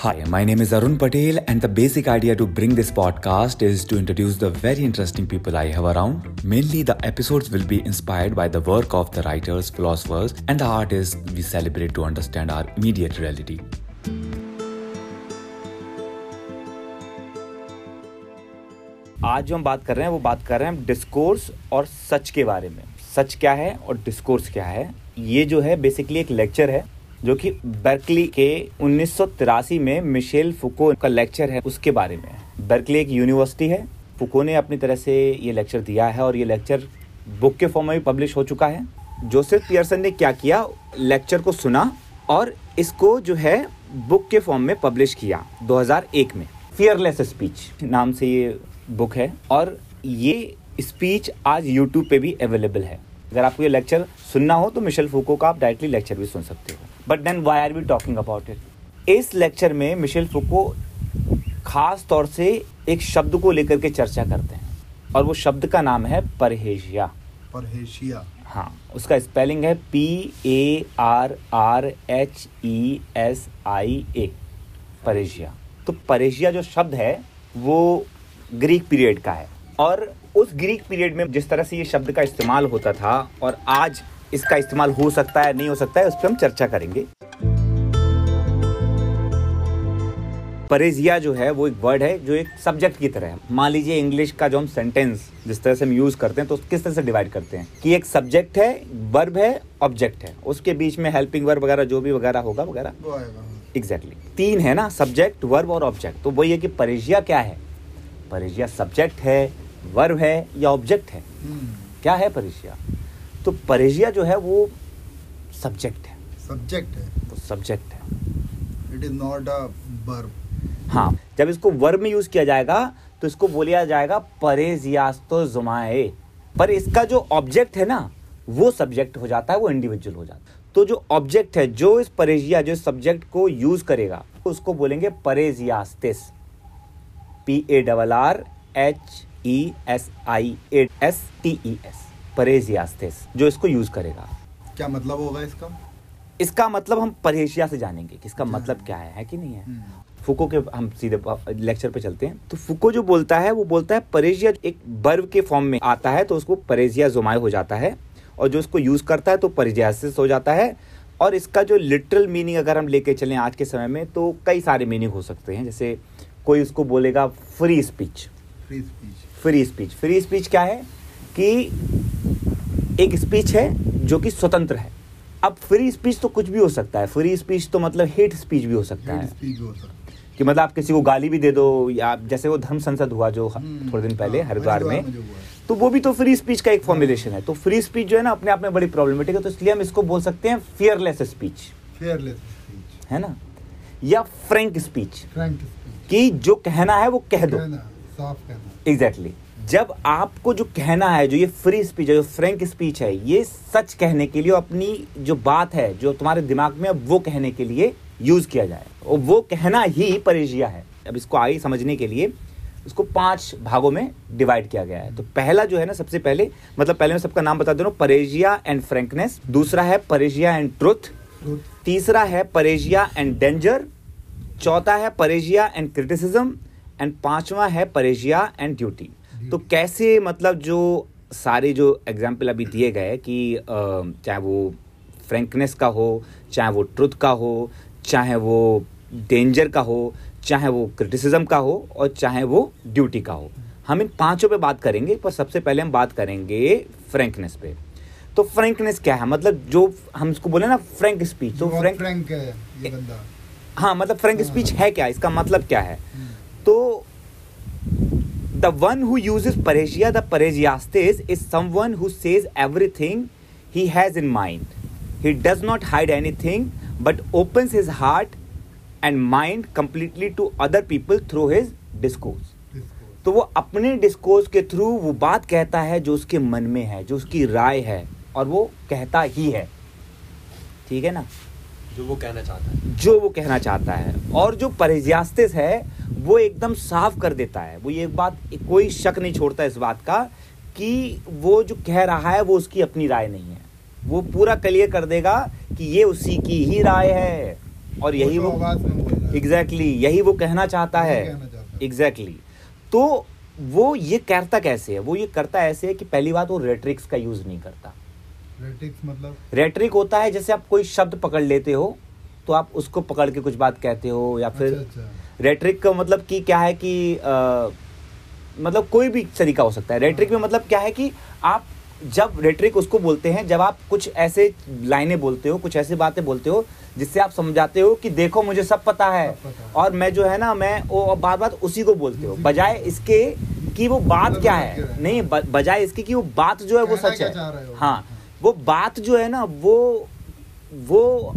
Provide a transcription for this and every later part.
Hi, my name is Arun Patel, and the basic idea to bring this podcast is to introduce the very interesting people I have around. Mainly, the episodes will be inspired by the work of the writers, philosophers, and the artists we celebrate to understand our immediate reality. आज जो हम बात कर रहे हैं वो बात कर रहे हैं डिस्कोर्स और सच के बारे में सच क्या है और डिस्कोर्स क्या है ये जो है बेसिकली एक लेक्चर है जो कि बर्कली के उन्नीस सौ तिरासी में मिशेल फुको का लेक्चर है उसके बारे में। बर्कली एक यूनिवर्सिटी है। फुको ने अपनी तरह से ये लेक्चर दिया है और ये लेक्चर बुक के फॉर्म में भी पब्लिश हो चुका है। जोसेफ पियर्सन ने क्या किया? लेक्चर को सुना और इसको जो है बुक के फॉर्म में पब्लिश किया 2001 में। फियरलेस स्पीच नाम से ये बुक है और ये स्पीच आज यूट्यूब पे भी अवेलेबल है। अगर आपको ये लेक्चर सुनना हो तो मिशेल फूको का आप डायरेक्टली लेक्चर भी सुन सकते हो। But then why are we talking about it इस लेक्चर में मिशेल फूको खास तौर से एक शब्द को लेकर के चर्चा करते हैं। और वो शब्द का नाम है परहेजिया। परहेशिया हाँ उसका स्पेलिंग है P A R R H E S I A parrhesia तो परेशिया जो शब्द है वो ग्रीक पीरियड का है। और उस ग्रीक पीरियड में जिस तरह से ये शब्द का इस्तेमाल होता था और आज इसका इस्तेमाल हो सकता है नहीं हो सकता है उस पर हम चर्चा करेंगे। परेजिया जो है वो एक वर्ड है जो एक सब्जेक्ट की तरह है। मान लीजिए इंग्लिश का जो हम सेंटेंस जिस तरह से हम यूज़ करते हैं तो किस तरह से डिवाइड करते हैं? कि एक सब्जेक्ट है वर्ब है ऑब्जेक्ट है। उसके बीच में हेल्पिंग वर्ब वगैरह जो भी वगैरह होगा वगैरह। Exactly exactly. तीन है ना सब्जेक्ट वर्ब और ऑब्जेक्ट तो वही है कि परेजिया क्या है? परेजिया सब्जेक्ट है वर्ब है या ऑब्जेक्ट है। हम्म, क्या है परेजिया? तो परेजिया जो है वो सब्जेक्ट है। सब्जेक्ट है। वो सब्जेक्ट है। It is not a verb हाँ जब इसको वर्ब में यूज़ किया जाएगा तो इसको बोलिया जाएगा परेजियास्तो जुमाए। पर इसका जो ऑब्जेक्ट है ना वो सब्जेक्ट हो जाता है वो इंडिविजुअल हो जाता है। तो जो ऑब्जेक्ट है जो इस परेजिया जो सब्जेक्ट को यूज़ करेगा उसको बोलेंगे parrhesiastes. P A double R H E S I A S T E S parrhesiastes जो इसको यूज़ करेगा। क्या मतलब होगा इसका? इसका मतलब हम परहेजिया से जानेंगे कि इसका मतलब क्या है है कि नहीं है। हम्म, फुको के हम सीधे लेक्चर पे चलते हैं। तो फुको जो बोलता है वो बोलता है परेजिया एक बर्व के फॉर्म में आता है तो उसको परेजिया जुमाए हो जाता है और जो उसको यूज़ करता है तो परेजियासिस हो जाता है। और इसका जो लिटरल मीनिंग अगर हम लेके चलें आज के समय में तो कई सारे मीनिंग हो सकते हैं। जैसे कोई उसको बोलेगा free speech. Free speech. Free speech. Free speech क्या है? कि एक स्पीच है जो कि स्वतंत्र है। अब फ्री स्पीच तो कुछ भी हो सकता है। फ्री स्पीच तो मतलब हेट स्पीच भी हो सकता है। कि मतलब आप किसी को गाली भी दे दो या जैसे वो धर्म संसद हुआ जो हम्म, थोड़े दिन पहले हाँ, हरिद्वार में। तो वो भी तो फ्री स्पीच का एक फॉर्मुलेशन है। तो फ्री स्पीच जो है ना अपने आप में बड़ी प्रॉब्लमेटिक है। तो इसलिए हम इसको बोल सकते हैं फियरलेस स्पीच फेयरलेस स्पीच है ना? या फ्रैंक स्पीच फ्रैंक स्पीच कि जो कहना है वो कह दो। Exactly exactly. जब आपको जो कहना है जो ये फ्री स्पीच है जो फ्रैंक स्पीच है ये सच कहने के लिए अपनी जो बात है जो तुम्हारे दिमाग में है, वो कहने के लिए यूज़ किया जाए। और वो कहना ही परेजिया है। अब इसको आगे समझने के लिए इसको पाँच भागों में डिवाइड किया गया है। तो पहला जो है ना सबसे पहले मतलब पहले मैं सबका नाम बता दे रहा हूँ परेजिया एंड फ्रेंकनेस दूसरा है परेजिया एंड ट्रुथ तीसरा है परेजिया एंड डेंजर चौथा है परेजिया एंड क्रिटिसिज्म एंड पांचवा है परेजिया एंड ड्यूटी तो कैसे मतलब जो सारे जो एग्ज़ाम्पल अभी दिए गए कि चाहे वो फ्रैंकनेस का हो चाहे वो ट्रुथ का हो चाहे वो डेंजर का हो चाहे वो क्रिटिसिज्म का हो और चाहे वो ड्यूटी का हो। हम इन पाँचों पे बात करेंगे पर सबसे पहले हम बात करेंगे फ्रैंकनेस पे। तो फ्रैंकनेस क्या है? मतलब जो हम इसको बोले ना फ्रैंक स्पीच तो फ्रैंक फ्रैंक है ये बंदा। हाँ मतलब फ्रैंक हाँ। स्पीच है क्या? इसका मतलब क्या है? हम्म, तो the one who use is parrhesia the parrhesiastes is someone who says everything he has in mind he does not hide anything but opens his heart and mind completely to other people through his discourse तो वो अपने discourse के through वो बात कहता है जो उसके मन में है जो उसकी राय है और वो कहता ही है। ठीक है ना? जो वो कहना चाहता है। जो वो कहना चाहता है। और जो परेजियास्तिस है वो एकदम साफ़ कर देता है। वो ये एक बात कोई शक नहीं छोड़ता इस बात का कि वो जो कह रहा है वो उसकी अपनी राय नहीं है। वो पूरा क्लियर कर देगा कि ये उसी की ही राय है। और यही वो एग्जैक्टली यही वो कहना चाहता है। कहना चाहता है। एग्जैक्टली तो वो ये करता कैसे है? वो ये करता ऐसे है कि पहली बात वो रेट्रिक्स का यूज़ नहीं करता। मतलब? रेट्रिक होता है जैसे आप कोई शब्द पकड़ लेते हो तो आप उसको पकड़ के कुछ बात कहते हो या फिर अच्छा। अच्छा रेट्रिक का मतलब कि क्या है कि मतलब कोई भी तरीका हो सकता है। रेट्रिक में मतलब क्या है कि आप जब रेट्रिक उसको बोलते हैं जब आप कुछ ऐसे लाइनें बोलते हो कुछ ऐसी बातें बोलते हो जिससे आप समझाते हो कि देखो मुझे सब पता है सब पता है। और मैं जो है ना मैं वो बार बार उसी को बोलते हो। बजाय इसके कि वो बात मतलब क्या है। है? नहीं बजाय इसके कि वो बात जो है वो सच है? हो? वो बात जो है ना, वो वो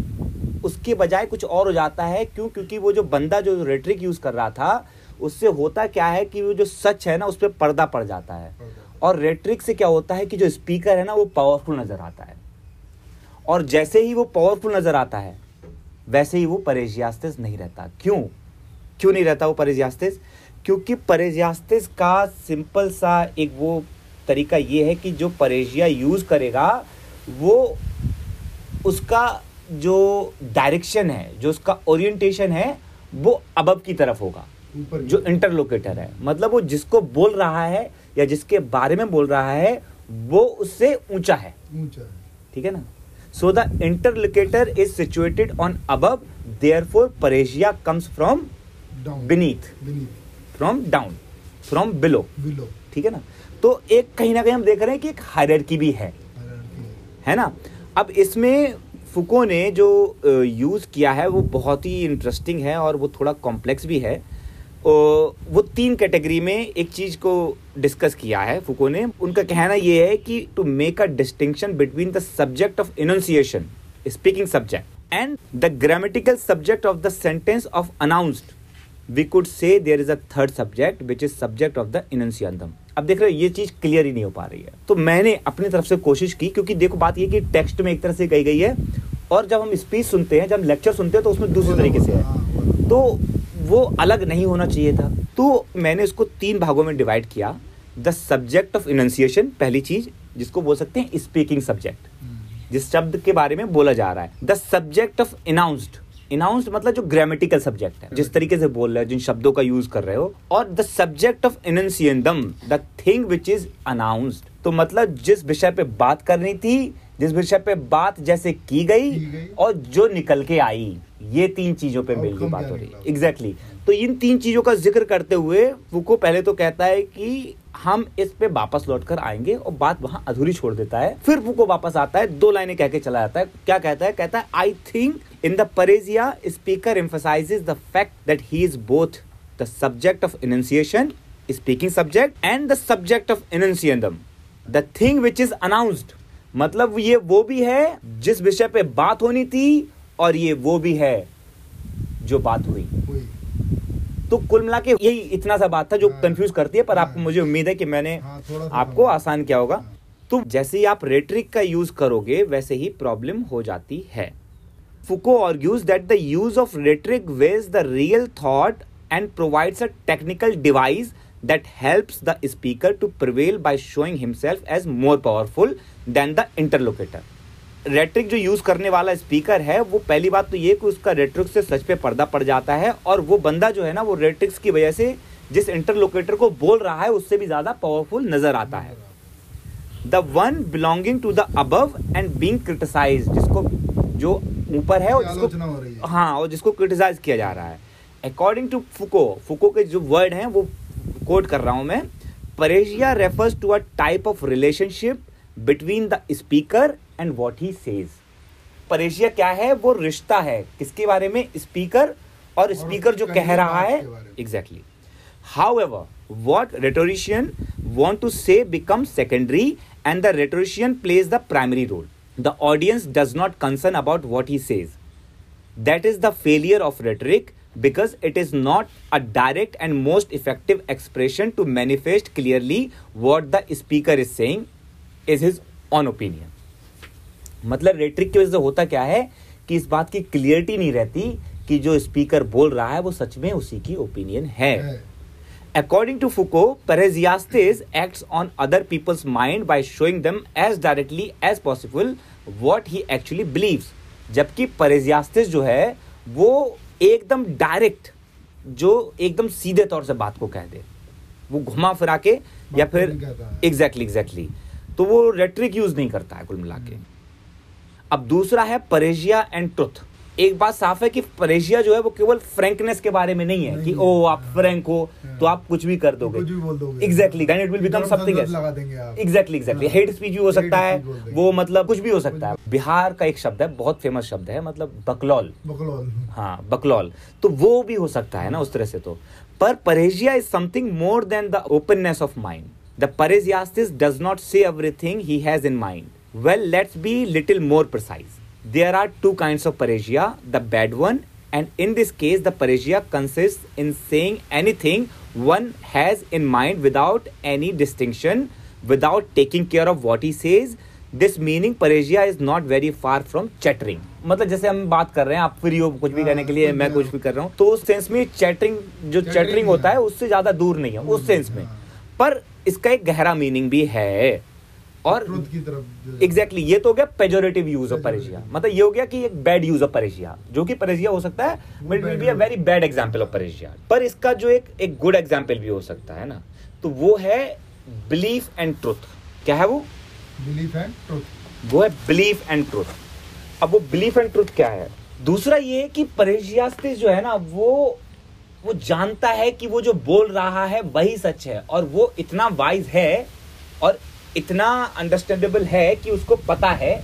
उसके बजाय कुछ और हो जाता है। क्यों? क्योंकि वो जो बंदा जो रेट्रिक यूज़ कर रहा था, उससे होता क्या है कि वो जो सच है ना, उस पर पर्दा पड़ जाता है। और रेट्रिक से क्या होता है कि जो स्पीकर है ना, वो पावरफुल नज़र आता है। और जैसे ही वो पावरफुल नज़र आता है, वैसे ही वो परेजियास्तिस नहीं रहता। क्यों? क्यों नहीं रहता वो परेजियास्तिस क्योंकि परेजियास्तिस का सिंपल सा एक वो तरीका ये है कि जो परेजिया यूज़ करेगा वो उसका जो डायरेक्शन है जो उसका ओरिएंटेशन है वो अबब की तरफ़ होगा। जो इंटरलोकेटर है। मतलब वो जिसको बोल रहा है या जिसके बारे में बोल रहा है वो उससे ऊँचा है। ऊँचा है। ठीक है ना? So the interlocutor is situated on above therefore parrhesia comes from beneath. From down from below below. ठीक है ना? तो एक कहीं ना कहीं हम देख रहे हैं कि एक हायरार्की भी है। है। ना? अब इसमें फुको ने जो यूज़ किया है, वो बहुत ही इंटरेस्टिंग है और वो थोड़ा कॉम्प्लेक्स भी है। वो तीन कैटेगरी में एक चीज़ को डिस्कस किया है फुको ने। उनका कहना ये है कि to make a distinction between the subject of enunciation speaking subject and the grammatical subject of the sentence of announced we could say there is a third subject which is subject of the enunciandum. अब देख रहे हो, ये चीज़ clear ही नहीं हो पा रही है। तो मैंने अपनी तरफ़ से कोशिश की, क्योंकि देखो, बात ये कि टेक्स्ट में एक तरह से कही गई है, और जब हम स्पीच सुनते हैं, जब हम लेक्चर सुनते हैं तो उसमें दूसरे तरीके से है। तो वो अलग नहीं होना चाहिए था। तो मैंने उसको तीन भागों में डिवाइड किया। द सब्जेक्ट ऑफ़ इनंसिएशन पहली चीज़, जिसको बोल सकते हैं स्पीकिंग सब्जेक्ट जिस शब्द के बारे में बोला जा रहा है। The subject of enounced enounced मतलब जो ग्रामेटिकल सब्जेक्ट है, जिस तरीके से बोल रहे हो, जिन शब्दों का यूज़ कर रहे हो, और the subject of enunciandum the thing which is announced तो मतलब जिस विषय पे बात करनी थी जिस विषय पे बात जैसे की गई की गई। और जो निकल के आई ये तीन चीज़ों पे मिल के बात हो रही है? एग्जैक्टली तो इन तीन चीज़ों का ज़िक्र करते हुए फुको पहले तो कहता है कि हम इस पे वापस लौट कर आएँगे और बात वहाँ अधूरी छोड़ देता है। फिर फुको वापस आता है दो लाइनें कह के चला जाता है। क्या कहता है? कहता है I think in the parrhesia speaker emphasizes the fact that he is both the subject of enunciation speaking subject and the subject of enunciandum the thing which is announced मतलब ये वो भी है जिस विषय पे बात होनी थी और ये वो भी है जो बात हुई। तो कुल मिला के यही इतना सा बात था जो कंफ्यूज करती है पर आपको मुझे उम्मीद है कि मैंने आपको आसान किया होगा। तो जैसे ही आप रेट्रिक का यूज़ करोगे वैसे ही प्रॉब्लम हो जाती है। Foucault argues that the use of rhetoric veils the real thought and provides a technical device that helps the speaker to prevail by showing himself as more powerful than the interlocutor. Rhetoric जो use करने वाला speaker है वो पहली बात तो ये कि उसका रेट्रिक से सच पे पर्दा पड़ जाता है और वो बंदा जो है ना वो रेट्रिक्स की वजह से जिस इंटरलोकेटर को बोल रहा है उससे भी ज़्यादा पावरफुल नज़र आता है the one belonging to the above and being criticize जिसको जो ऊपर है और जिसको। हाँ और जिसको क्रिटिसाइज किया जा रहा है अकॉर्डिंग टू फुको फुको के जो वर्ड हैं वो कोट कर रहा हूँ मैं parrhesia refers to a type of relationship between the speaker and what he says parrhesia क्या है वो रिश्ता है किसके बारे में स्पीकर और स्पीकर जो कहने कह रहा बात है के बारे में। Exactly However, what rhetorician want to say becomes secondary and the rhetorician plays the primary role. The audience does not concern about what he says. That is the failure of rhetoric because it is not a direct and most effective expression to manifest clearly what the speaker is saying is his own opinion मतलब rhetoric की वजह से होता क्या है कि इस बात की क्लियरिटी नहीं रहती कि जो स्पीकर बोल रहा है वो सच में उसी की ओपिनियन है। According to Foucault parrhesiastes act on other people's mind by showing them as directly as possible what he actually believe जबकि परेजियास्टिस जो है वो एकदम डायरेक्ट जो एकदम सीधे तौर से बात को कह दे। वो घुमा फिरा के या फिर एग्जैक्टली exactly, एग्जैक्टली exactly. तो वो रेट्रिक यूज़ नहीं करता है कुल मिला के। अब दूसरा है परेशिया एंड ट्रुथ एक बात साफ़ है कि परेशिया जो है वो केवल फ्रैंकनेस के बारे में नहीं है नहीं कि ओ आप हाँ, फ्रैंक हो हाँ। तो आप कुछ भी कर दोगे। कुछ भी बोल दोगे। Exactly then it will become something उधर लगा देंगे आप। एग्जैक्टली एग्जैक्टली हाँ। हेट स्पीच भी हो सकता है। वो मतलब कुछ भी हो सकता है। बिहार का एक शब्द है बहुत फ़ेमस शब्द है मतलब बकलौल। बकलौल। हाँ बकलौल। तो वो भी हो सकता है ना उस तरह से तो। पर parrhesia is something more than the openness of mind the parrhesiastes does not say everything he has in mind well let's be little more precise there are two kinds of paresia the bad one and in this case the paresia consists in saying anything one has in mind without any distinction without taking care of what he says this meaning paresia is not very far from chattering मतलब जैसे हम बात कर रहे हैं आप free हो कुछ भी हाँ, करने के लिए मैं कुछ भी कर रहा हूँ तो उस सेंस में चैटरिंग जो Chattering चैटरिंग होता है है। उससे ज़्यादा दूर नहीं है उस सेंस में हाँ। पर इसका एक गहरा मीनिंग भी है। और एग्जैक्टली exactly, ये तो हो गया पेजोरेटिव यूज़ ऑफ़. परेशिया मतलब ये हो गया कि एक बैड यूज़ ऑफ़ परेशिया जो कि परेशिया हो सकता है but will be a very bad example of parrhesia पर इसका जो एक एक गुड एग्जांपल भी हो सकता है ना तो वो है बिलीफ एंड ट्रुथ क्या है वो? बिलीफ एंड ट्रुथ वो है बिलीफ एंड ट्रुथ अब वो बिलीफ एंड ट्रुथ क्या है? दूसरा ये कि परेशियास्तिस जो है ना वो वो जानता है कि वो जो बोल रहा है वही सच है और वो इतना वाइज है और इतना अंडरस्टैंडेबल है कि उसको पता है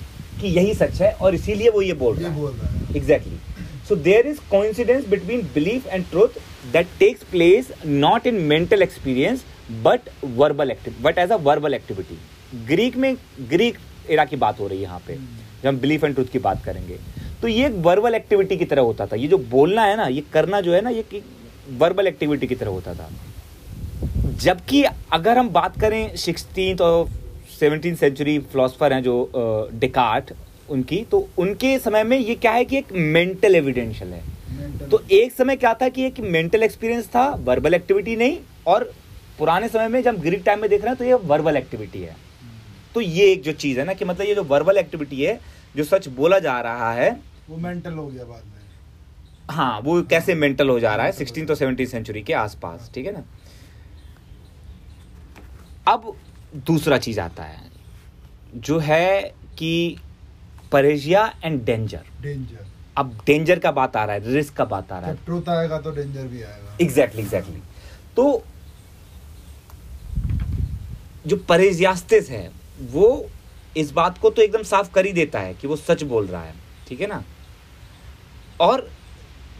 कि यही सच है और इसीलिए वो ये बोल रहा है। बोल रहा है। Exactly. So there is coincidence between belief and truth that takes place not but verbal activity but as a verbal activity. Greek में ग्रीक एरा की बात हो रही है यहाँ पे जब हम बिलीफ एंड ट्रूथ की बात करेंगे। तो ये एक वर्बल एक्टिविटी की तरह होता था। ये जो बोलना है ना ये करना जो है ना ये वर्बल एक्टिविटी की तरह होता था। जबकि अगर हम बात करें सिक्सटीन और सेवनटीन सेंचुरी फिलोसफर हैं जो डिकार्ट उनकी तो उनके समय में ये क्या है कि एक मेंटल एविडेंशियल है। Mental- तो एक समय क्या था कि एक मेंटल एक्सपीरियंस था वर्बल एक्टिविटी नहीं और पुराने समय में जब ग्रीक टाइम में देख रहे हैं तो ये वर्बल एक्टिविटी है। तो ये एक जो चीज़ है ना कि मतलब ये जो वर्बल एक्टिविटी है जो सच बोला जा रहा है वो मेंटल हो गया बाद में। हाँ वो कैसे मेंटल हो जा रहा है सिक्सटीन तो सेवनटीन सेंचुरी के आसपास ठीक है ना? अब दूसरा चीज़ आता है जो है कि परेजिया एंड डेंजर डेंजर अब डेंजर का बात आ रहा है रिस्क का बात आ रहा है। ट्रुथ आएगा तो डेंजर भी आएगा। एग्जैक्टली एग्जैक्टली तो जो परेजियास्तिस है वो इस बात को तो एकदम साफ़ कर ही देता है कि वो सच बोल रहा है ठीक है ना? और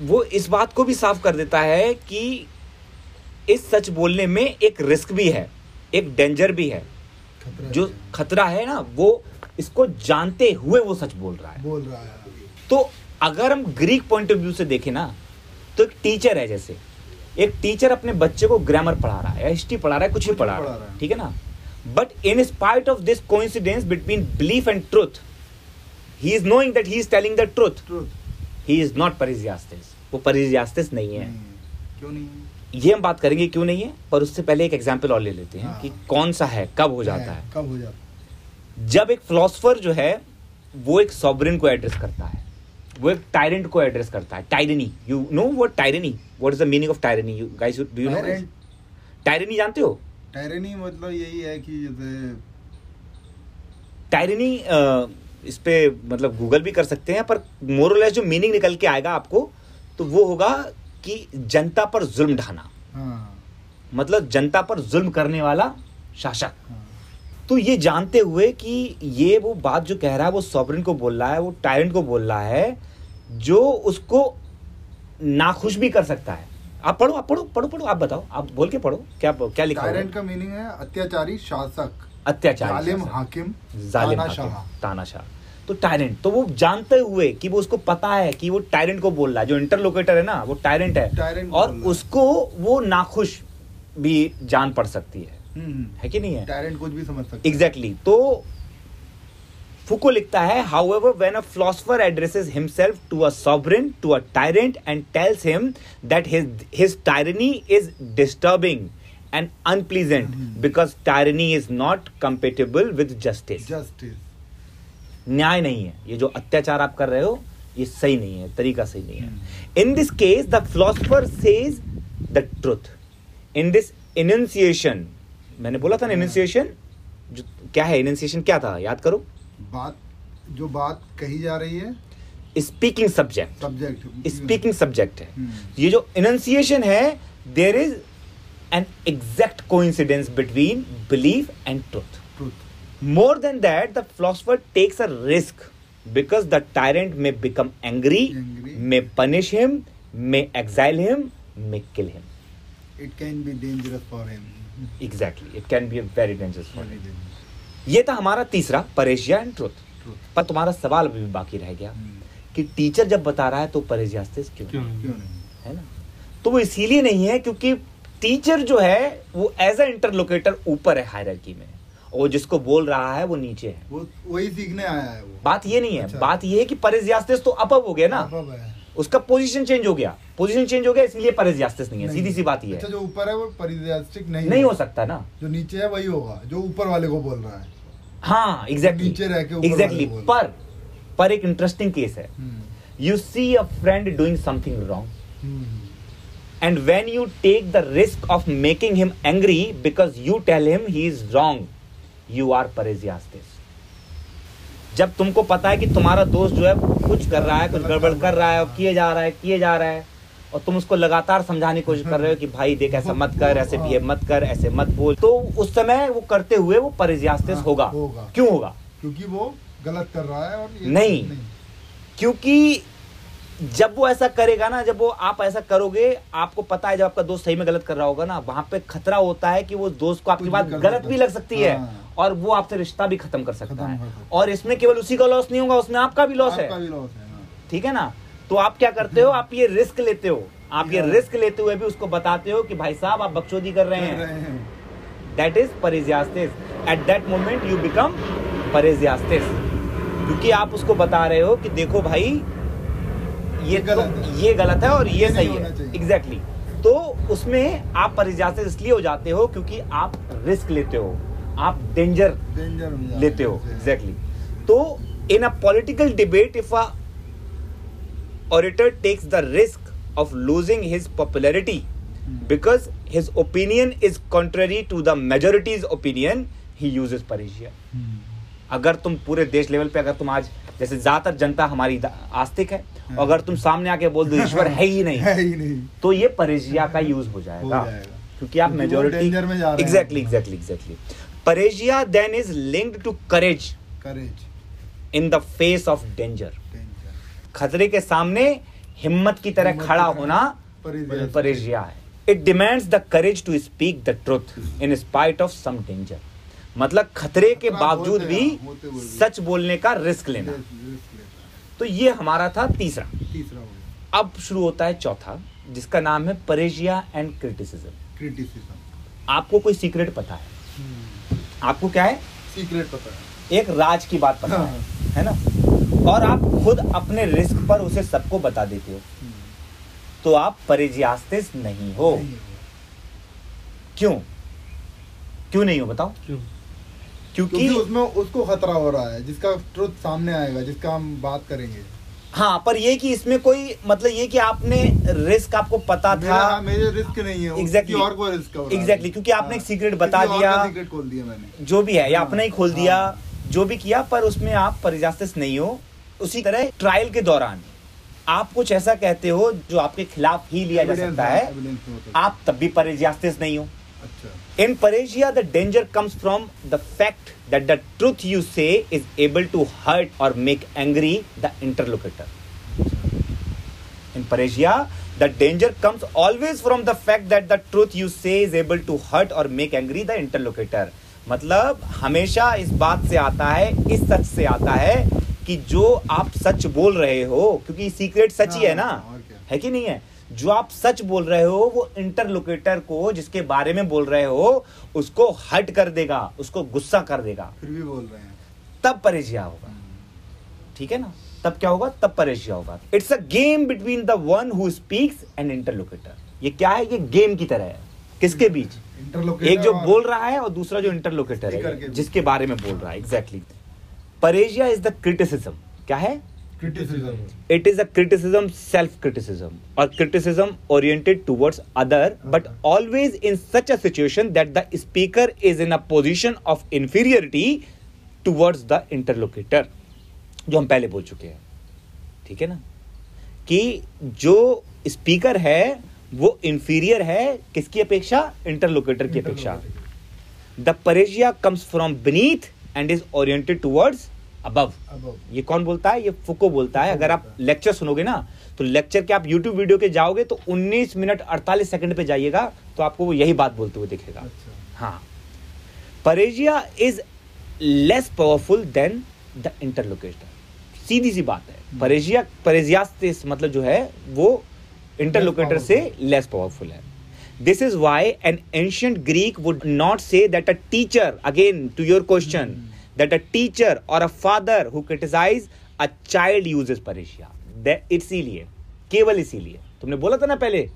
वो इस बात को भी साफ़ कर देता है कि इस सच बोलने में एक रिस्क भी है एक डेंजर भी है। जो खतरा है ना वो इसको जानते हुए वो सच बोल रहा है। बोल रहा है। तो अगर हम ग्रीक पॉइंट ऑफ़ व्यू से देखें ना तो एक टीचर है जैसे। एक टीचर अपने बच्चे को ग्रामर पढ़ा रहा है हिस्ट्री पढ़ा रहा है कुछ भी पढ़ा पढ़ा रहा है। ठीक है ना? But in spite of this coincidence between belief and truth he is knowing that he is telling the truth truth he is not parrhesiastes वो परिजियास्टिस नहीं है। क्यों नहीं? ये हम बात करेंगे क्यों नहीं है पर उससे पहले एक एग्ज़ाम्पल और ले लेते हैं हाँ। कि कौन सा है कब हो जाता है। कब हो जाता जब एक फिलोसफर जो है वो एक सॉवरिन को एड्रेस करता है। वो एक टायरेंट को एड्रेस करता है। Tyranny you know what tyranny what is the meaning of tyranny you guys do you know tyranny जानते हो? टायरनी मतलब यही है कि जैसे टायरनी इस पे मतलब गूगल भी कर सकते हैं पर मोरलेस जो मीनिंग निकल के आएगा आपको तो वो होगा कि जनता पर जुल्म ढाना। हाँ। मतलब जनता पर जुल्म करने वाला शासक। हाँ। तो ये जानते हुए कि ये वो बात जो कह रहा है वो सॉवरिन को बोल रहा है वो टायरेंट को बोल रहा है जो उसको नाखुश भी कर सकता है। आप पढ़ो आप पढ़ो पढ़ो पढ़ो आप बताओ आप बोल के पढ़ो क्या क्या लिखा है? टायरेंट का मीनिंग है अत्याचारी शासक। अत्याचार जालिम हाकिम जालिम तानाशाह। तो टायरेंट तो वो जानते हुए कि वो उसको पता है कि वो टायरेंट को बोल रहा है। जो इंटरलोकेटर है ना वो टायरेंट है। Tyrant और। उसको वो नाखुश भी जान पड़ सकती है। हम्म, है कि नहीं है? टायरेंट कुछ भी समझ सकते। एग्जैक्टली तो फुको लिखता है however when a philosopher addresses himself to a sovereign to a tyrant and tells him that his his tyranny is disturbing and unpleasant. Because tyranny is not compatible with justice justice न्याय नहीं है। ये जो अत्याचार आप कर रहे हो ये सही नहीं है तरीका सही नहीं है। In this case the philosopher says the truth in this enunciation मैंने बोला था ना इनउंसिएशन जो क्या है इनउंसिएशन क्या था? याद करो। बात जो बात कही जा रही है। Speaking subject subject speaking subject है। हम्म। ये जो इनउंसिएशन है there is an exact coincidence between belief and truth more than that the philosopher takes a risk because the tyrant may become angry may punish him may exile him may kill him it can be dangerous for him exactly it can be very dangerous for him ये था हमारा तीसरा parrhesia and truth पर तुम्हारा सवाल अभी भी बाकी रह गया कि टीचर जब बता रहा है तो परेशिया क्यों क्यों नहीं? है ना? तो वो इसीलिए नहीं है क्योंकि टीचर जो है वो एज अ इंटरलोकेटर ऊपर है हायरकी में। और वो जिसको बोल रहा है वो नीचे है। वो वही सीखने आया है वो। बात ये नहीं है। अच्छा। बात ये है कि परेजियास्तिस तो अपअप हो गया ना। है। उसका पोजीशन चेंज हो गया। पोजीशन चेंज हो गया इसलिए परेजियास्तिस नहीं है। सीधी सी बात ये अच्छा जो ऊपर है वो परिजास्टिक नहीं नहीं हो। सकता ना। जो नीचे है वही होगा। जो ऊपर वाले को बोल रहा है। हाँ एग्जैक्टली नीचे रह के एग्जैक्टली पर पर एक इंटरेस्टिंग केस है। You see a friend doing something wrong and when you take the risk of making him angry because you tell him he is wrong you are paresiastis जब तुमको पता है कि तुम्हारा दोस्त जो है कुछ कर रहा है कुछ गड़बड़ कर रहा है और किए जा रहा है किए जा रहा है और तुम उसको लगातार समझाने की कोशिश कर रहे हो कि भाई देख ऐसा मत कर ऐसे बिहेव मत कर ऐसे मत बोल। तो उस समय वो करते हुए वो परेजियास्तिस हाँ, होगा। होगा। क्यों होगा? क्योंकि वो गलत कर रहा है और ये नहीं। क्योंकि जब वो ऐसा करेगा ना जब वो आप ऐसा करोगे आपको पता है जब आपका दोस्त सही में गलत कर रहा होगा ना वहाँ पे खतरा होता है कि वो दोस्त को आपकी बात गलत भी लग सकती है हाँ। और वो आपसे रिश्ता भी खत्म कर सकता है। और इसमें केवल उसी का लॉस नहीं होगा उसमें आपका भी लॉस है। है। ठीक है ना? तो आप क्या करते हो? आप ये रिस्क लेते हो। आप ये। रिस्क लेते हुए भी उसको बताते हो कि भाई साहब आप बकचोदी कर रहे हैं। रहे हैं। That is parrhesiastes at that moment you become parrhesiastes क्योंकि आप उसको बता रहे हो कि देखो भाई ये गलत तो, ये गलत है और ये, ये सही है। Exactly exactly. तो उसमें आप परिजात इसलिए हो जाते हो क्योंकि आप रिस्क लेते हो। आप डेंजर लेते हो। एग्जैक्टली तो in a political debate if a orator takes the risk of losing his popularity because his opinion is contrary to the majority's opinion he use parrhesia अगर तुम पूरे देश लेवल पे अगर तुम आज जैसे ज़्यादातर जनता हमारी आस्तिक है और अगर तुम सामने आके बोल दो ईश्वर है ही नहीं है ही नहीं। तो ये परेजिया का यूज़ हो जाएगा। क्योंकि आप मेजोरिटी हैं। Exactly exactly exactly parrhesia then is linked to courage courage in the face of danger खतरे के सामने हिम्मत की तरह खड़ा होना। परेजिया। है। It demands the courage to speak the truth in spite of some danger मतलब खतरे के बावजूद भी हैं, होते हुए भी। सच बोलने का रिस्क लेना। तो ये हमारा था तीसरा। तीसरा अब शुरू होता है चौथा जिसका नाम है परेजिया एंड क्रिटिसिज्म। क्रिटिसिज्म आपको कोई सीक्रेट पता है? आपको क्या है? सीक्रेट पता है। एक राज की बात पता है हाँ। है ना? और आप खुद अपने रिस्क पर उसे सबको बता देते हो। तो आप परेजियास्तिस नहीं हो। क्यों? क्यों नहीं हो बताओ। क्यों? क्योंकि उसमें उसको खतरा हो रहा है जिसका ट्रुथ सामने आएगा जिसका हम बात करेंगे। हाँ पर ये कि इसमें कोई मतलब ये कि आपने रिस्क आपको पता था। हाँ, मेरे रिस्क नहीं है Exactly. और को रिस्क हो है Exactly, क्योंकि आपने एक हाँ, secret बता दिया। secret खोल दिया मैंने। जो भी है या अपना ही खोल दिया। हाँ। जो भी किया पर उसमें आप परिजास्तिस नहीं हो। उसी तरह ट्रायल के दौरान आप कुछ ऐसा कहते हो जो आपके खिलाफ ही लिया जा सकता है, है। हो सकता आप तब भी परिजास्तिस नहीं हो। अच्छा। In parrhesia the danger comes from the fact that the truth you say is able to hurt or make angry the interlocutor in parrhesia the danger comes always from the fact that the truth you say is able to hurt or make angry the interlocutor मतलब हमेशा इस बात से आता है इस सच से आता है कि जो आप सच बोल रहे हो क्योंकि सीक्रेट सच ही है हाँ, ना? है कि नहीं है? जो आप सच बोल रहे हो वो इंटरलोकेटर को जिसके बारे में बोल रहे हो उसको हट कर देगा उसको गुस्सा कर देगा। फिर भी बोल रहे हैं। तब परेजिया होगा। ठीक है ना? तब क्या होगा? तब परेजिया होगा। It's a game between the one who speaks and interlocutor ये क्या है? ये गेम की तरह है। किसके बीच? इंटरलोकेटर एक जो बोल रहा है और दूसरा जो इंटरलोकेटर है जिसके बारे में बोल रहा है। Exactly parrhesia is the criticism क्या है? It is a self criticism or criticism oriented towards other but always in such situation that the speaker is in a position of inferiority towards the interlocutor जो हम पहले बोल चुके हैं। ठीक है ना? कि जो स्पीकर है वो इंफीरियर है किसकी अपेक्षा? इंटरलोकेटर की अपेक्षा। The parrhesia comes from beneath and is oriented towards above अब ये कौन बोलता है? ये फुको बोलता है। अगर आप लेक्चर सुनोगे ना तो लेक्चर के आप यूट्यूब वीडियो के जाओगे तो 19 मिनट 48 सेकंड पे जाइएगा तो आपको वो यही बात बोलते हुए दिखेगा। अच्छा। हाँ। Parrhesia is less powerful than the interlocutor सीधी सी बात है। परेजिया परेजिया मतलब जो है वो इंटरलोकेटर से लेस पावरफुल है। This is why an ancient Greek would not say that a teacher again to your question that a teacher or a father who criticize a child uses parrhesia इसीलिए केवल इसीलिए। तुमने बोला था ना पहले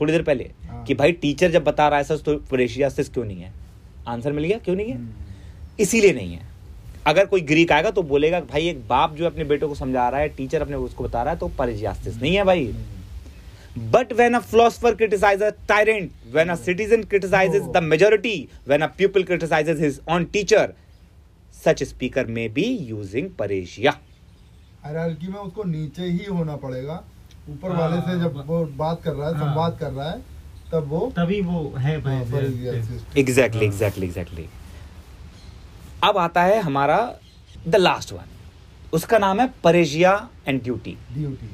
थोड़ी देर पहले हाँ। कि भाई टीचर जब बता रहा है ऐसा तो परेशियासिस क्यों नहीं है? आंसर मिल गया? क्यों नहीं है? हम्म। इसीलिए नहीं है। अगर कोई ग्रीक आएगा तो बोलेगा भाई एक बाप जो अपने बेटे को समझा रहा है टीचर अपने उसको बता रहा है तो परिजास्तिस नहीं है भाई। But when a philosopher criticizes a tyrant, when a citizen criticizes Oh. the majority, when a pupil criticizes his own teacher, such a speaker may be using paresia. Hierarchy में उसको नीचे ही होना पड़ेगा ऊपर हाँ, वाले से जब हाँ। वो बात कर रहा है हाँ। संवाद कर रहा है तब वो तभी वो है हाँ, भाई परिज्ञासिस्ट। Exactly, हाँ। exactly, exactly. अब आता है हमारा द लास्ट वन उसका नाम है parrhesia and duty duty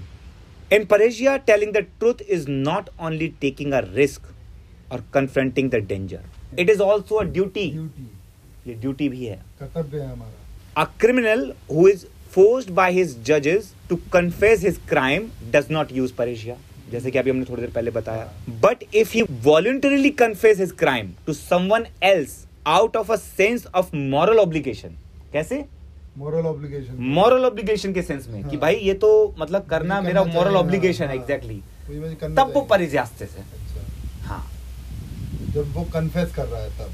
In Paresia, telling the truth is not only taking a risk or confronting the danger. It is also a duty. Duty ये duty भी है कर्तव्य है हमारा A criminal who is forced by his judges to confess his crime does not use paresia. जैसे कि अभी हमने थोड़ी देर पहले बताया but if he voluntarily confess his crime to someone else out of a sense of moral obligation कैसे moral obligation moral obligation के सेंस में कि हाँ। भाई ये तो मतलब करना मेरा मॉरल ऑब्लिगेशन है। हाँ, एग्जैक्टली मुझे करना तब वो। परिजास्ते से। अच्छा। हाँ। जब वो कन्फेस कर रहा है तब।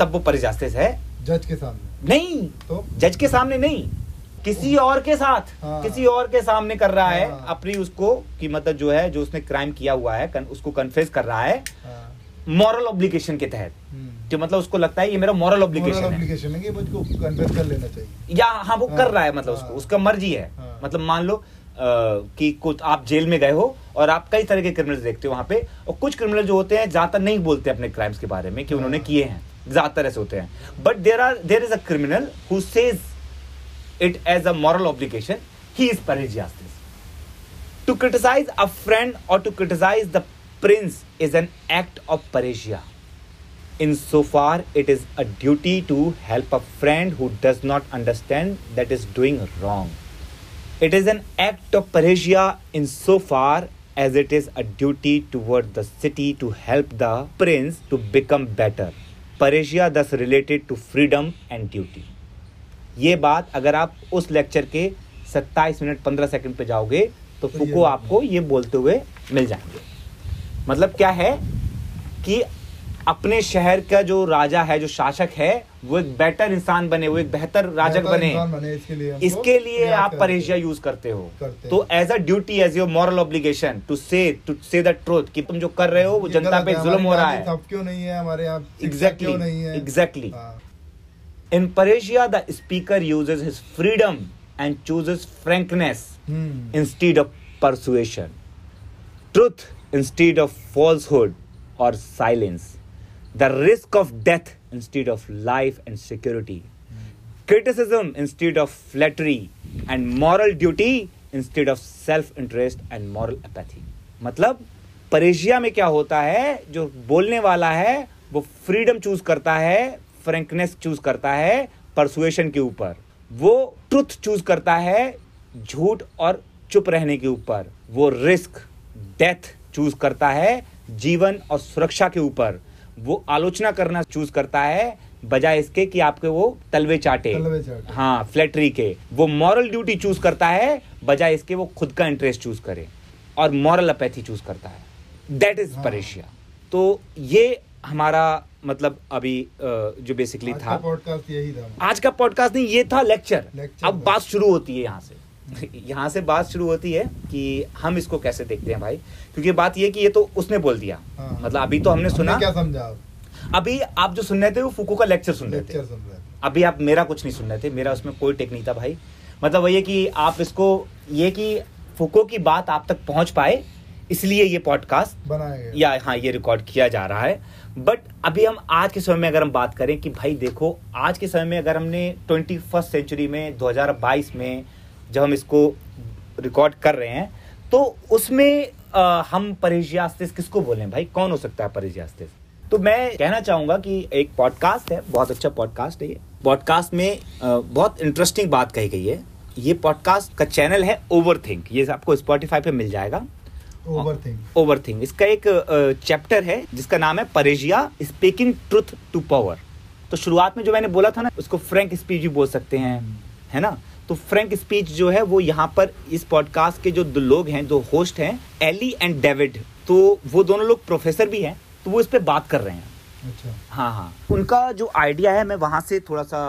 तब वो परिजास्ते से है। जज के सामने। नहीं। तो? जज के सामने नहीं। किसी और के साथ। हाँ। किसी और के सामने कर रहा हाँ। है। हाँ। अपनी उसको कि मतलब जो है जो उसने क्राइम किया हुआ है कन, उसको कन्फेस कर रहा है। हाँ, मॉरल ऑब्लिगेशन के तहत हम्म। कि मतलब उसको लगता है ये मेरा मॉरल मोरल ऑब्लिगेशन है है मुझको कर लेना चाहिए या हाँ वो हाँ, कर रहा है मतलब हाँ। उसको उसका मर्ज़ी है हाँ। मतलब मान लो कि कुछ आप जेल में गए हो और आप कई तरह के क्रिमिनल्स देखते हो वहाँ पे और कुछ क्रिमिनल जो होते हैं ज़्यादातर नहीं बोलते अपने क्राइम्स के बारे में कि उन्होंने हाँ। किए हैं ज़्यादातर ऐसे होते हैं but there are there is a criminal who says it as a moral obligation, he is Parigiastis. To criticize a friend or to criticize the prince is an act of parrhesia in so far it is a duty to help a friend who does not understand that is doing wrong it is an act of parrhesia in so far as it is a duty to word the city to help the prince to become better parrhesia thus related to freedom and duty ये बात अगर आप उस lecture के सत्ताईस minute पंद्रह second पर जाओगे तो, तो फुको आपको ये बोलते हुए मिल जाएँगे। मतलब क्या है कि अपने शहर का जो राजा है जो शासक है वो एक बेटर इंसान बने वो एक बेहतर राजक बने। बने इसके लिए इसके लिए आप परेशिया यूज़ करते हो। करते तो as a duty as your moral obligation to say to say the truth कि तुम जो कर रहे हो वो जनता पे जुल्म हो रहा है। क्यों नहीं है हमारे यहाँ शिक्षा Exactly, क्यों नहीं है? exactly. हाँ, In Paresia, the speaker uses his freedom and chooses frankness hmm, instead of falsehood or silence, the risk of death instead of life and security, criticism instead of flattery, and moral duty instead of self interest and moral apathy. मतलब परेशिया में क्या होता है जो बोलने वाला है वो फ्रीडम चूज़ करता है फ्रेंकनेस चूज़ करता है परसुएशन के ऊपर वो ट्रुथ चूज़ करता है झूठ और चुप रहने के ऊपर वो रिस्क डेथ चूज़ करता है जीवन और सुरक्षा के ऊपर। वो आलोचना करना चूज़ करता है बजाय इसके कि आपके वो तलवे चाटे। तलवे चाटे। हाँ फ्लैटरी के। वो मॉरल ड्यूटी चूज़ करता है बजाय इसके वो खुद का इंटरेस्ट चूज़ करे। और मॉरल अपैथी चूज़ करता है। That is. परेशिया तो ये हमारा मतलब अभी जो बेसिकली था। पॉडकास्ट यही था। आज का पॉडकास्ट नहीं ये था लेक्चर लेक्चर अब बात शुरू होती है यहाँ से। यहाँ से बात शुरू होती है कि हम इसको कैसे देखते हैं भाई। क्योंकि बात ये कि ये तो उसने बोल दिया। हाँ। मतलब अभी तो हमने सुना। क्या समझा आप अभी आप जो सुन रहे थे वो फूको का लेक्चर सुन रहे थे। लेक्चर सुन रहे थे। अभी आप मेरा कुछ नहीं सुन रहे थे मेरा उसमें कोई टेक नहीं था भाई। मतलब वही है कि आप इसको ये कि फुको की बात आप तक पहुँच पाए इसलिए ये पॉडकास्ट बनाया गया। या हाँ ये रिकॉर्ड किया जा रहा है। बट अभी हम आज के समय में अगर हम बात करें कि भाई देखो आज के समय में अगर हमने ट्वेंटी फ़र्स्ट सेंचुरी में 2022 में जब हम इसको रिकॉर्ड कर रहे हैं तो उसमें अ, हम परिजियास्तिस किसको बोलें भाई? कौन हो सकता है परिजियास्तिस तो मैं कहना चाहूँगा कि एक पॉडकास्ट है बहुत अच्छा पॉडकास्ट है ये। पॉडकास्ट में बहुत इंटरेस्टिंग बात कही गई है। ये पॉडकास्ट का चैनल है ओवर थिंक ये आपको स्पॉटिफाई पे मिल जाएगा। ओवर थिंक ओवर थिंग इसका एक चैप्टर है जिसका नाम है parrhesia speaking truth to power तो शुरुआत में जो मैंने बोला था ना उसको फ्रैंक स्पीच भी बोल सकते हैं है ना? तो फ्रैंक स्पीच जो है वो यहाँ पर इस पॉडकास्ट के जो दो लोग हैं जो होस्ट हैं एली एंड डेविड तो वो दोनों लोग प्रोफेसर भी हैं तो वो इस पे बात कर रहे हैं। अच्छा। हाँ हाँ। उनका जो आइडिया है मैं वहाँ से थोड़ा सा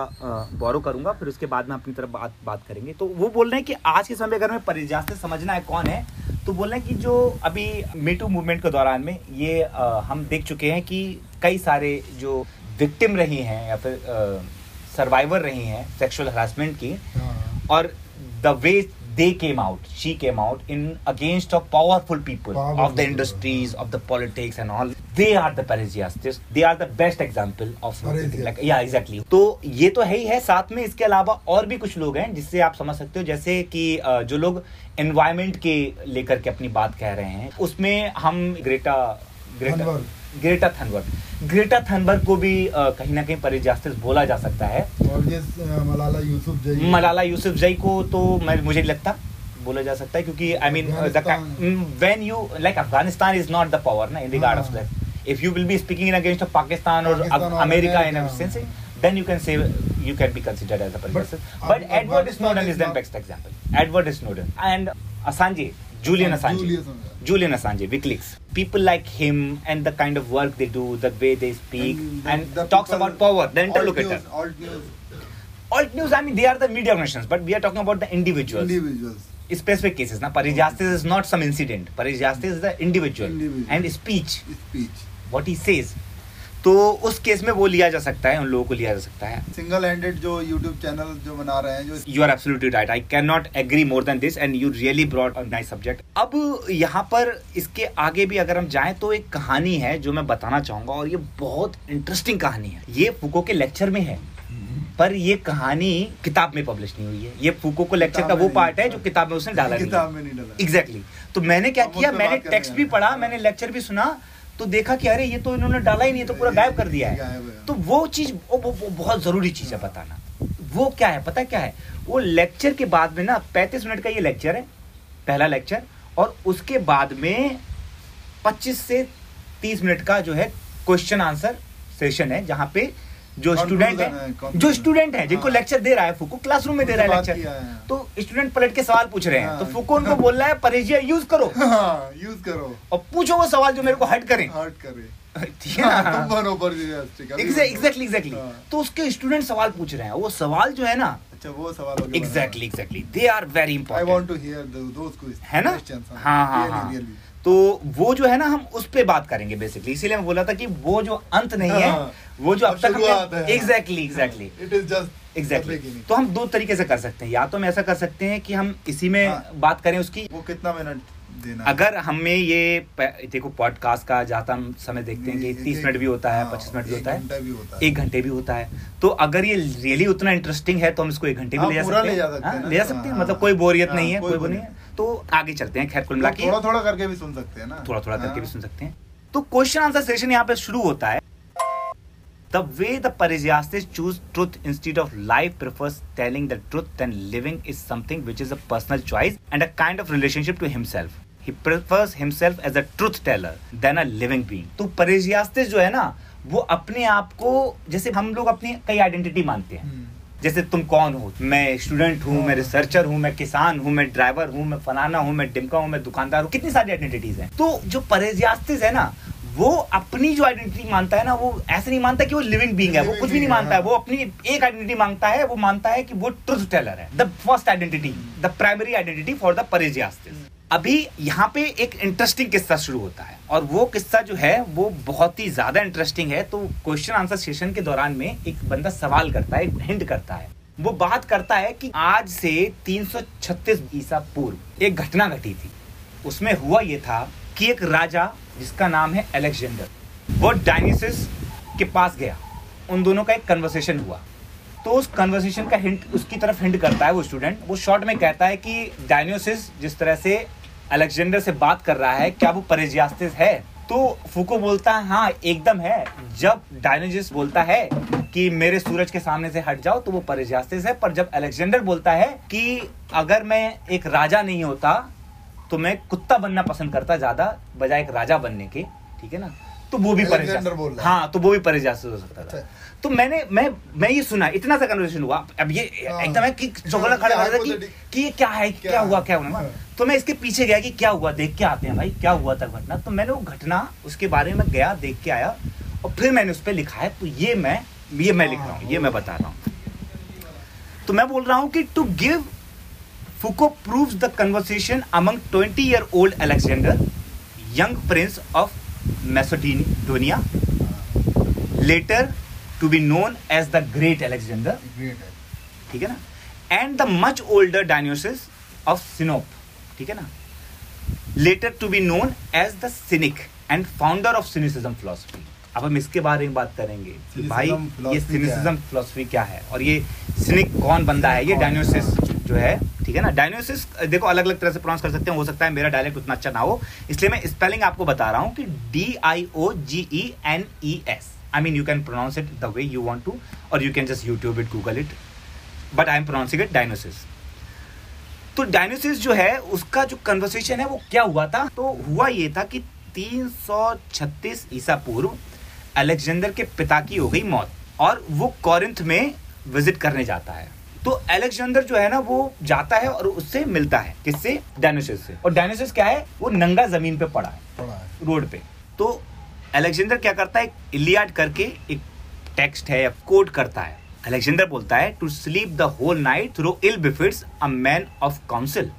बोरो करूँगा फिर उसके बाद में अपनी तरफ़ बात बात करेंगे। तो वो बोल रहे हैं कि आज के समय में अगर हमें परिजात से समझना है कौन है तो बोल रहे हैं कि जो अभी मीटू मूवमेंट के दौरान में ये अ, हम देख चुके हैं कि कई सारे जो विक्टिम रही हैं या फिर सर्वाइवर रही हैं सेक्सुअल हरासमेंट की और the way they came out she came out in against of powerful people of the industries of the politics and all they are the parrhesiastes they are the best example of या exactly तो ये तो है ही है साथ में इसके अलावा और भी कुछ लोग हैं जिससे आप समझ सकते हो जैसे कि जो लोग एनवायरमेंट के लेकर के अपनी बात कह रहे हैं उसमें हम Greta Greta Greta Thunberg Greta Thunberg को भी कहीं ना कहीं परिजियास्टिस बोला जा सकता है। और ये मलाला यूसुफ जई मलाला यूसुफ जई को तो मैं मुझे नहीं लगता बोला जा सकता है क्योंकि I mean when you like Afghanistan is not the power ना इन रिगार्ड ऑफ़ हाँ। That if you will be speaking in against of Pakistan और अमेरिका इन सेंस हाँ। then you can say you can be considered as a progressive But but, edward Afghanistan snowden is the best example edward snowden and assange julian हाँ, assange Julius julian assange wikileaks people like him and the kind of work they do the way they speak and, the talks about power the alt interlocutor news- alt news alt news i mean they are the media organizations but we are talking about the individuals individuals specific cases na parijastis okay. is not some incident parijastis is the individual, Individual. and speech speech what he says तो उस case में वो लिया जा सकता है उन लोगों को लिया जा सकता है सिंगल हैंडेड जो यूट्यूब चैनल जो बना रहे हैं जो you are absolutely right I can not agree more than this and you really brought nice subject अब यहाँ पर इसके आगे भी अगर हम जाएँ तो एक कहानी है जो मैं बताना चाहूँगा और ये बहुत इंटरेस्टिंग कहानी है ये फूको के लेक्चर में है पर ये कहानी किताब में पब्लिश नहीं हुई है। ये फूको को लेक्चर का वो पार्ट है जो किताब में उसने डाला नहीं किताब में नहीं डाला। एग्जैक्टली तो मैंने क्या किया? मैंने टेक्स्ट भी पढ़ा मैंने लेक्चर भी सुना तो देखा कि अरे ये तो इन्होंने डाला ही नहीं तो पूरा गायब कर दिया है। तो वो चीज़ वो, वो, वो बहुत ज़रूरी चीज़ है बताना। वो क्या है? पता क्या है? वो लेक्चर के बाद में ना पैंतीस मिनट का ये लेक्चर है पहला लेक्चर और उसके बाद में 25 से 30 मिनट का जो है क्वेश्चन आंसर सेशन है जहाँ पे जो स्टूडेंट है, है जो स्टूडेंट है जिनको हाँ। लेक्चर दे रहा है फुको क्लासरूम में दे रहा है लेक्चर तो स्टूडेंट पलट के सवाल पूछ रहे हैं। हाँ। तो फुको उनको बोल रहा है परेजिया यूज़ करो। हाँ यूज़ करो। और पूछो वो सवाल जो मेरे को हट करें। हर्ट करे। है? हाँ। एग्जैक्टली एग्जैक्टली हाँ। तो उसके स्टूडेंट सवाल पूछ रहे हैं। वो सवाल जो है ना अच्छा वो सवाल हो। Exactly exactly they are very I important want to hear those questions है ना? हाँ। हाँ हाँ तो वो जो है ना हम उस पे बात करेंगे बेसिकली इसीलिए मैं बोला था कि वो जो अंत नहीं है हाँ। वो जो अब तक exactly exactly it is just exactly तो हम दो तरीके से कर सकते हैं। या तो हम ऐसा कर सकते हैं कि हम इसी में हाँ। बात करें उसकी। वो कितना मिनट देना अगर हमें ये देखो पॉडकास्ट का ज़्यादा हम समय देखते हैं कि तीस मिनट भी होता है हाँ, पच्चीस मिनट भी होता है। है। एक घंटे भी होता है। तो अगर ये रियली उतना इंटरेस्टिंग है तो हम इसको एक घंटे भी हाँ, ले जा सकते हैं। हैं हाँ, ले जा सकते हैं। हाँ, मतलब कोई बोरियत हाँ, नहीं है कोई वो नहीं है। तो आगे चलते हैं खैर कुल मिला थोड़ा थोड़ा करके भी सुन सकते हैं ना थोड़ा थोड़ा करके हाँ। भी सुन सकते हैं तो क्वेश्चन आंसर सेशन यहाँ पे शुरू होता है The way the Parisiastes choose truth instead of life prefers telling the truth than living is something which is a personal choice and a kind of relationship to himself. He prefers himself as a truth teller than a living being. तो Parisiastes जो है ना वो अपने आप को जैसे हम लोग अपनी कई आइडेंटिटी मानते हैं हम्म। जैसे तुम कौन हो? मैं स्टूडेंट हूँ मैं हाँ। रिसर्चर हूँ मैं किसान हूँ मैं ड्राइवर हूँ मैं फलाना हूँ मैं डिमका हूँ मैं दुकानदार हूँ। कितनी सारी आइडेंटिटीज हैं। तो जो परेजियास्तिस है ना वो अपनी जो आइडेंटिटी मानता है ना वो ऐसे नहीं मानता कि वो लिविंग बींग है वो कुछ भी नहीं मानता है हाँ। वो अपनी एक आइडेंटिटी माँगता है वो मानता है कि वो ट्रुथ टेलर है। The first identity the primary identity for the parrhesiastes अभी यहाँ पे एक इंटरेस्टिंग किस्सा शुरू होता है और वो किस्सा जो है, वो बहुत ही ज़्यादा इंटरेस्टिंग है। तो क्वेश्चन आंसर सेशन के दौरान में एक बंदा सवाल करता है हिंट करता है। वो बात करता है कि आज से 336 ईसा पूर्व एक घटना घटी थी। उसमें हुआ ये था कि एक राजा, जिसका नाम है अलेक्जेंडर वो डायनिसिस के पास गया। उन दोनों का एक कन्वर्सेशन हुआ। तो उस कन्वर्सेशन का हिंट उसकी तरफ़ हिंट करता है वो स्टूडेंट वो शॉर्ट में कहता है कि डायनियोसिस जिस तरह से अलेक्जेंडर से बात कर रहा है, क्या वो परेजियास्तिस है? तो फूको बोलता है हाँ एकदम है। जब डायनोजिस बोलता है कि मेरे सूरज के सामने से हट जाओ तो वो परेजियास्तिस है। पर जब अलेक्जेंडर बोलता है कि अगर मैं एक राजा नहीं होता तो मैं कुत्ता बनना पसंद करता ज़्यादा, बजाय एक राजा बनने के, ठीक है ना? तो वो भी रहा है। हाँ तो वो भी परेजियास्तिस हो सकता था अच्छा। तो मैंने मैं मैं ये सुना इतना सा कन्वर्सेशन हुआ अब ये हाँ। एकदम है कि चौकड़ा खड़ा कर कि Hypothetical- कि ये क्या है क्या, क्या हुआ क्या हुआ हाँ। तो मैं इसके पीछे गया कि क्या हुआ देख के आते हैं भाई क्या हुआ था घटना तो मैंने वो घटना उसके बारे में गया देख के आया और फिर मैंने उस पर लिखा है तो ये मैं ये मैं लिख रहा हूँ ये मैं बता रहा हूँ तो मैं बोल रहा हूँ कि to give Foucault proves the conversation among 20 year old Alexander young prince of Macedonia later to be known as the great Alexander ठीक है ना? And the much older Diogenes of Sinope ठीक है ना? Later to be known as the cynic and founder of cynicism philosophy अब हम इसके बारे में बात करेंगे कि भाई ये सिनिसिज्म फिलोसफी क्या है? और ये सिनिक कौन बंदा है? ये डायनोसिस जो है ठीक है ना? डायनोसिस देखो अलग अलग तरह से प्रोनाउंस कर सकते हैं। हो सकता है मेरा डायलेक्ट उतना अच्छा ना हो। इसलिए मैं स्पेलिंग आपको बता रहा हूँ कि D I O G E N E S I mean you can pronounce it the way you want to or you can just YouTube it Google it but I am pronouncing it Diogenes तो Diogenes जो है उसका जो conversation है वो क्या हुआ था? तो हुआ ये था कि 336 ईसा पूर्व अलेक्जेंडर के पिता की हो गई मौत और वो कॉरिंथ में विज़िट करने जाता है। तो अलेक्जेंडर जो है ना वो जाता है और उससे मिलता है। किससे? डायनोसिस से। और डायनोसिस क्या है? वो नंगा ज़मीन पे पड़ा है। पड़ा है। रोड पे। तो अलेक्जेंडर क्या करता है? इलियाड करके एक टेक्स्ट है या कोट करता है। अलेक्जेंडर बोलता है to sleep the whole night through ill befits a man of counsel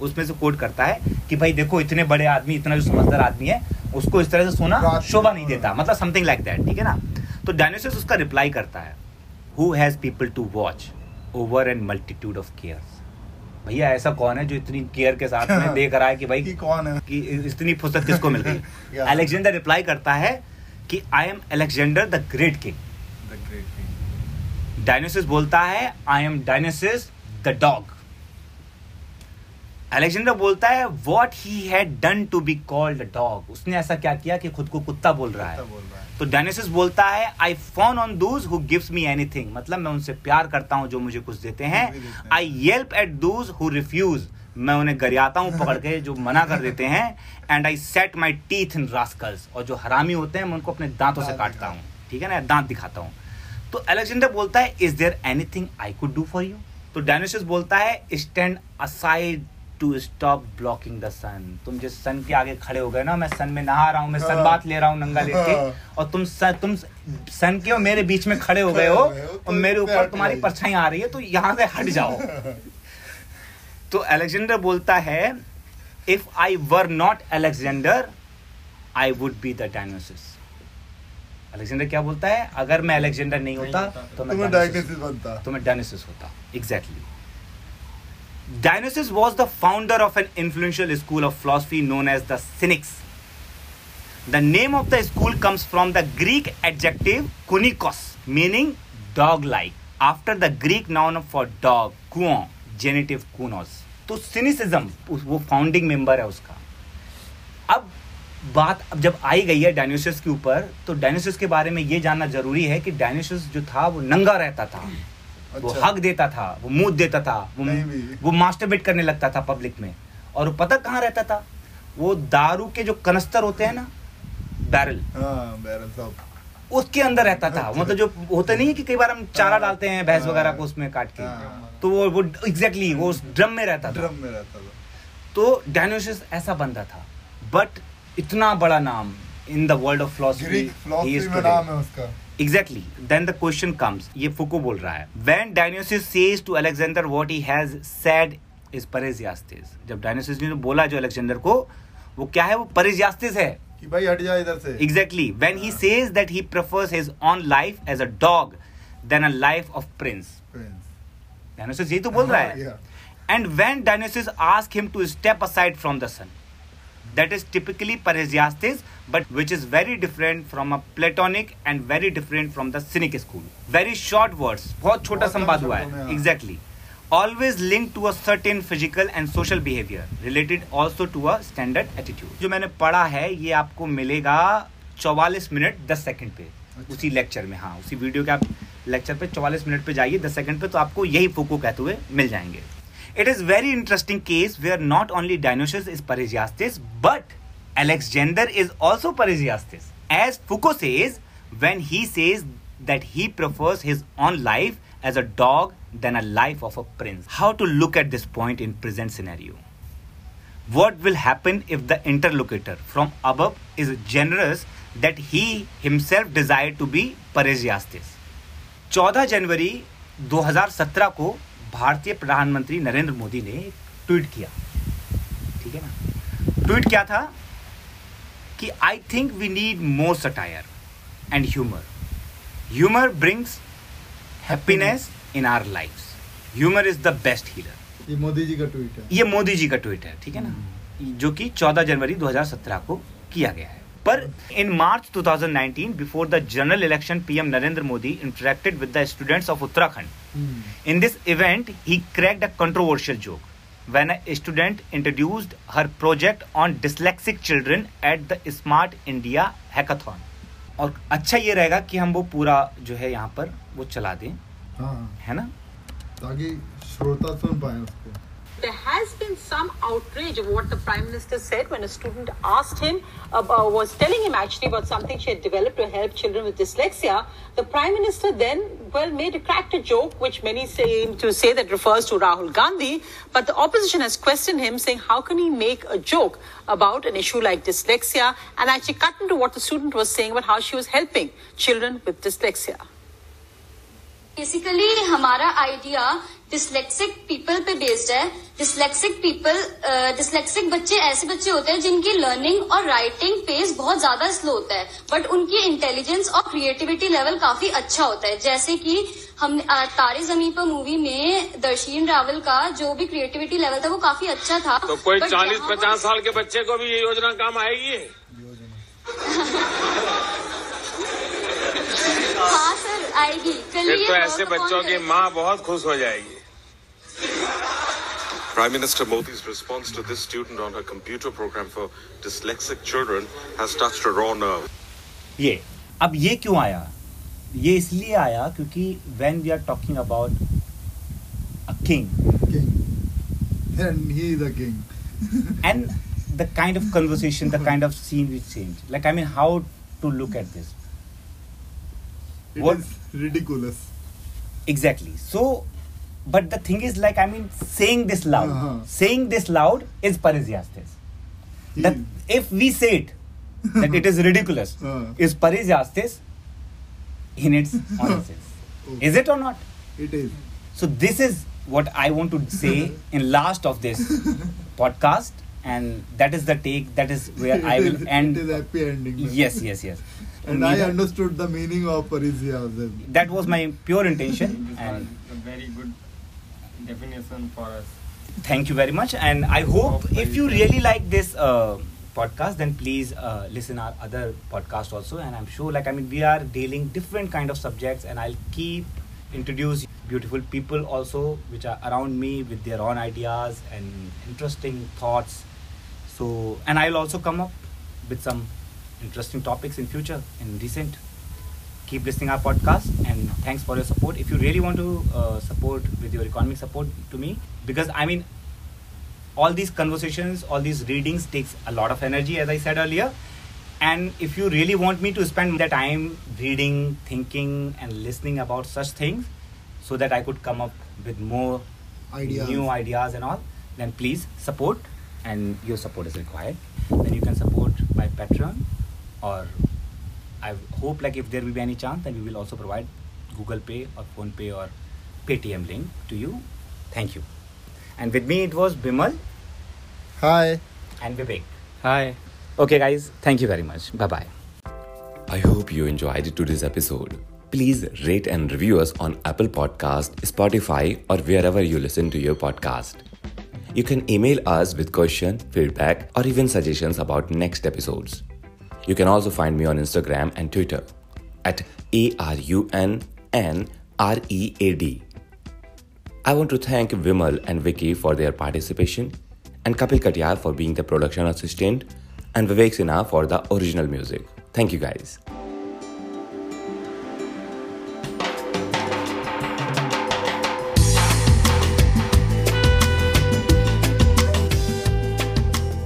उसमें से कोट करता है कि भाई देखो इतने बड़े आदमी इतना जो समझदार आदमी है उसको इस तरह से सोना शोभा नहीं देता। मतलब समथिंग लाइक दैट ठीक है ना? तो डायनोसिस उसका रिप्लाई करता है who has people to watch over and multitude of cares भैया ऐसा कौन है जो इतनी केयर के साथ में देख रहा है कि भाई कि कौन है? कि इतनी फुर्सत किसको मिल गई? अलेक्जेंडर रिप्लाई करता है कि I am Alexander the great king the great Diogenes बोलता है I am Diogenes the dog Alexander बोलता है what he had done to be called dog उसने ऐसा क्या किया कि खुद को कुत्ता बोल रहा है। बोल रहा है। तो डायनोसिस बोलता है I fawn on those who gives me anything मतलब मैं उनसे प्यार करता हूँ जो मुझे कुछ देते हैं। I yelp at those who refuse मैं उन्हें गरियाता हूँ पकड़ के जो मना कर देते हैं। And I set my teeth in rascals और जो हरामी होते हैं मैं उनको अपने दांतों से काटता हूँ। ठीक है ना? दांत दिखाता हूँ। तो अलेक्जेंडर बोलता है is there anything I could do for you तो डायनोसिस बोलता है stand aside to stop blocking the sun तुम जिस सन के आगे खड़े हो गए ना मैं सन में नहा रहा हूँ मैं सन हाँ। बात ले रहा हूँ नंगा लेट के हाँ। और तुम सन तुम सन के और मेरे बीच में खड़े हो गए हो हो हो, और तो मेरे ऊपर तुम्हारी परछाई आ रही है तो यहाँ से हट जाओ। तो अलेक्जेंडर बोलता है if I were not Alexander I would be the Dionysus Alexander क्या बोलता है? अगर मैं अलेक्जेंडर नहीं होता तो मैं डायनोसिस बनता। तो मैं डायनोसिस होता. Exactly Dionysus was the founder of an influential school of philosophy known as the Cynics. The name of the school comes from the Greek adjective kunikos, meaning dog like, after the Greek noun for dog, kuon, genitive kunos. तो cynicism वो founding member है उसका अब बात अब जब आई गई है डायनोसिस के ऊपर तो डायनोसिस के बारे में ये जानना ज़रूरी है कि डायनोसिस जो था वो नंगा रहता था वो अच्छा। हक देता था वो मुँह देता था वो। वो मास्टरबेट करने लगता था पब्लिक में और पता कहाँ रहता था वो दारू के जो कनस्तर होते हैं ना बैरल हाँ बैरल साहब उसके अंदर रहता था अच्छा। मतलब जो होता नहीं है कि कई बार हम चारा हाँ। डालते हैं भैंस हाँ। वगैरह को उसमें काट के हाँ। तो वो वो एग्जैक्टली वो उस ड्रम में रहता था ड्रम में रहता था तो डायनोसिस ऐसा बंदा था बट इतना बड़ा नाम in of philosophy Greek philosophy नाम है उसका Exactly. Then the question comes. ये फुको बोल रहा है. When Dionysius says to Alexander what he has said is Parrhesiastes. जब Dionysius ने बोला जो अलेक्जेंडर को वो क्या है वो Parrhesiastes है. कि भाई हट जा इधर से Exactly. When he says that he prefers his own life as a dog than a life of prince. Prince. Dionysius यही तो बोल रहा हाँ, है. And when Dionysius asks him to step aside from the sun, that is typically Parrhesiastes, but which is very different from a Platonic and very different from the Cynic school. Very short words, बहुत छोटा बहुत कम संवाद हुआ है. हाँ. Exactly. Always linked to a certain physical and social behavior, related also to a standard attitude. जो मैंने पढ़ा है ये आपको मिलेगा 44 मिनट 10 सेकंड पे अच्छा। उसी लेक्चर में हाँ उसी वीडियो के आप लेक्चर पे 44 मिनट पे जाइए 10 सेकंड पे तो आपको यही फूको कहते हुए मिल जाएँगे It is very interesting case where not only Dionysius is Parrhesiastes, but Alexander is also Parrhesiastes. As Foucault says, when he says that he prefers his own life as a dog than a life of a prince. How to look at this point in present scenario? What will happen if the interlocutor from above is generous that he himself desired to be Parrhesiastes? 14 जनवरी 2017 को भारतीय प्रधानमंत्री नरेंद्र मोदी ने tweet किया। ठीक है ना? Tweet क्या था? कि I think we need more satire and humour humour brings happiness in our life humour is the best healer ये मोदी जी का ट्वीट है। ये मोदी जी का ट्वीट है ठीक है ना? जो कि 14 जनवरी 2017 को किया गया है। पर in March 2019 before the general election PM Narendra Modi interacted with the students of Uttarakhand in this event he cracked a controversial joke when a student introduced her project on dyslexic children at the smart India hackathon और अच्छा ये रहेगा कि हम वो पूरा जो है यहाँ पर वो चला दें। हाँ। है ना? ताकि श्रोता सुन पाए उसको। There has been some outrage of what the Prime Minister said when a student asked him, uh, uh, was telling him actually about something she had developed to help children with dyslexia. The Prime Minister then, well, made a cracked a joke, which many seem to say that refers to Rahul Gandhi. But the opposition has questioned him, saying, how can he make a joke about an issue like dyslexia and actually cut into what the student was saying about how she was helping children with dyslexia. Basically हमारा idea dyslexic people पे based है. Dyslexic people dyslexic बच्चे ऐसे बच्चे होते हैं जिनकी learning और राइटिंग पेस बहुत ज़्यादा स्लो होता है. बट उनकी इंटेलिजेंस और क्रिएटिविटी लेवल काफ़ी अच्छा होता है. जैसे कि हम तारे ज़मीन पर मूवी में दर्शीन रावल का जो भी क्रिएटिविटी लेवल था वो काफ़ी अच्छा था. तो कोई चालीस पचास साल के बच्चे को भी ये योजना काम आएगी? हाँ सर आएगी. कल तो ऐसे बच्चों की माँ बहुत खुश हो जाएगी. Prime Minister Modi's response to this student on her computer program for dyslexic children has touched a raw nerve. ये अब ये क्यों आया ये इसलिए आया क्योंकि when we are talking about a king king and he the king and the kind of conversation the kind of scene which changed like i mean how to look at this It What- is ridiculous exactly so but the thing is like i mean saying this loud Uh-huh. saying this loud is parrhesiastes that if we say it that it is ridiculous Uh. is parrhesiastes in its honest sense is it or not? It is. So this is what i want to say in last of this podcast and that is the take that is where i will end it is happy ending. Yes yes yes. And I understood the meaning of parrhesiasm that was my pure intention and a very good definition for us. thank you very much and i hope if you really like this uh, podcast then please uh, listen our other podcast also and i'm sure like i mean we are dealing different kind of subjects and i'll keep introduce beautiful people also which are around me with their own ideas and interesting thoughts so and i'll also come up with some interesting topics in future in recent keep listening our podcast and thanks for your support. If you really want to uh, support with your economic support to me because i mean all these conversations all these readings takes a lot of energy as i said earlier. And if you really want me to spend the time reading thinking and listening about such things so that i could come up with more Ideas. new ideas and all then please support. And your support is required. Then you can support by patreon or I hope like if there will be any chance, then we will also provide Google Pay or Phone Pay or Paytm link to you. Thank you. And with me it was Bimal Hi. and Vivek. Hi. Okay, guys. Thank you very much. Bye bye. I hope you enjoyed today's episode. Please rate and review us on Apple Podcast, Spotify, or wherever you listen to your podcast. You can email us with question, feedback, or even suggestions about next episodes. You can also find me on Instagram and Twitter at ARUNNREAD. I want to thank Vimal and Vicky for their participation, and Kapil Katyar for being the production assistant, and Vivek Sinha for the original music. Thank you guys.